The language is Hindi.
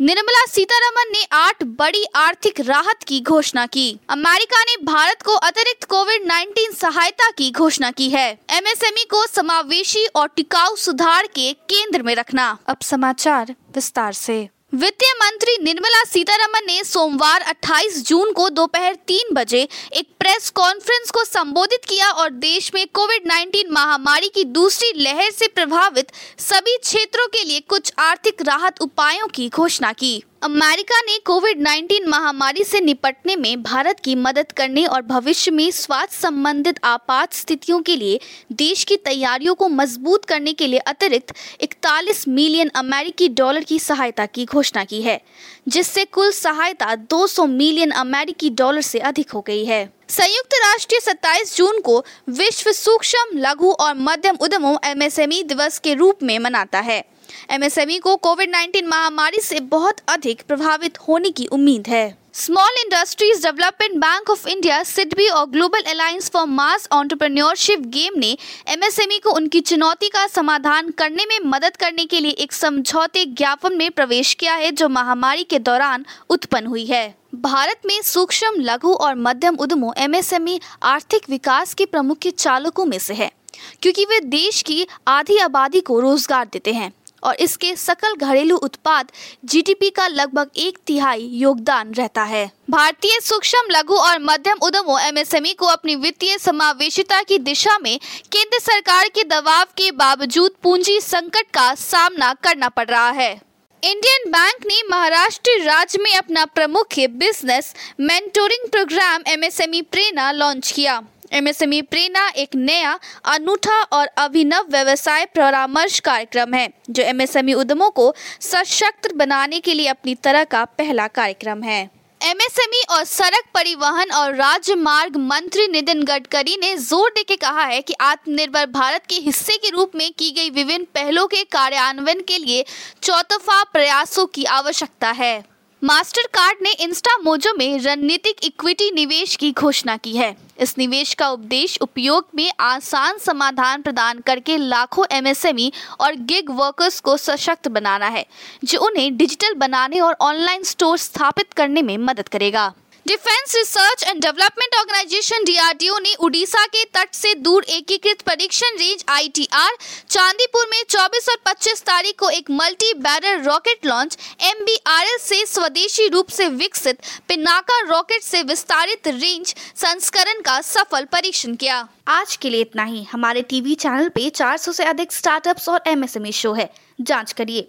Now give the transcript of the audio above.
निर्मला सीतारमन ने आठ बड़ी आर्थिक राहत की घोषणा की। अमेरिका ने भारत को अतिरिक्त कोविड 19 सहायता की घोषणा की है। एमएसएमई को समावेशी और टिकाऊ सुधार के केंद्र में रखना। अब समाचार विस्तार से। वित्त मंत्री निर्मला सीतारमन ने सोमवार 28 जून को दोपहर तीन बजे एक प्रेस कॉन्फ्रेंस को संबोधित किया और देश में कोविड 19 महामारी की दूसरी लहर से प्रभावित सभी क्षेत्रों के लिए कुछ आर्थिक राहत उपायों की घोषणा की। अमेरिका ने कोविड 19 महामारी से निपटने में भारत की मदद करने और भविष्य में स्वास्थ्य संबंधित आपात स्थितियों के लिए देश की तैयारियों को मज़बूत करने के लिए अतिरिक्त 41 मिलियन अमेरिकी डॉलर की सहायता की घोषणा की है, जिससे कुल सहायता 200 मिलियन अमेरिकी डॉलर से अधिक हो गई है। संयुक्त राष्ट्र 27 जून को विश्व सूक्ष्म, लघु और मध्यम उद्यमों एमएसएमई दिवस के रूप में मनाता है। एमएसएमई को कोविड 19 महामारी से बहुत अधिक प्रभावित होने की उम्मीद है। Small industries development bank of India SIDBI और global alliance for mass entrepreneurship GAME ने एमएसएमई को उनकी चुनौती का समाधान करने में मदद करने के लिए एक समझौते ज्ञापन में प्रवेश किया है, जो महामारी के दौरान उत्पन्न हुई है। भारत में सूक्ष्म, लघु और मध्यम उद्यमों एमएसएमई आर्थिक विकास के प्रमुख चालकों में से है, क्योंकि वे देश की आधी आबादी को रोज़गार देते हैं। और इसके सकल घरेलू उत्पाद जीडीपी का लगभग एक तिहाई योगदान रहता है। भारतीय सूक्ष्म लघु और मध्यम उद्यमों एमएसएमई को अपनी वित्तीय समावेशिता की दिशा में केंद्र सरकार के दबाव के बावजूद पूंजी संकट का सामना करना पड़ रहा है। इंडियन बैंक ने महाराष्ट्र राज्य में अपना प्रमुख business mentoring programme MSME Prerna launch किया। एमएसएमई प्रेरणा एक नया, अनूठा और अभिनव व्यवसाय परामर्श कार्यक्रम है, जो एमएसएमई उद्यमों को सशक्त बनाने के लिए अपनी तरह का पहला कार्यक्रम है। एमएसएमई और सड़क परिवहन और राजमार्ग मंत्री नितिन गडकरी ने ज़ोर देकर कहा है कि आत्मनिर्भर भारत के हिस्से के रूप में की गई विभिन्न पहलों के कार्यान्वयन के लिए चौतफा प्रयासों की आवश्यकता है। मास्टर कार्ड ने इंस्टा मोजो में रणनीतिक इक्विटी निवेश की घोषणा की है। इस निवेश का उपदेश उपयोग में आसान समाधान प्रदान करके लाखों एमएसएमई और गिग वर्कर्स को सशक्त बनाना है, जो उन्हें डिजिटल बनाने और ऑनलाइन स्टोर स्थापित करने में मदद करेगा। Defence research and development organisation DRDO ने उड़ीसा के तट से दूर एकीकृत परीक्षण रेंज आईटीआर चांदीपुर में 24 और 25 तारीख को एक multi barrel rocket launch MBRL से स्वदेशी रूप से विकसित पिनाका रॉकेट से विस्तारित रेंज संस्करण का सफल परीक्षण किया। आज के लिए इतना ही। हमारे टीवी चैनल पे 400 से अधिक स्टार्टअप्स और एमएसएमई शो है। जाँच करिए।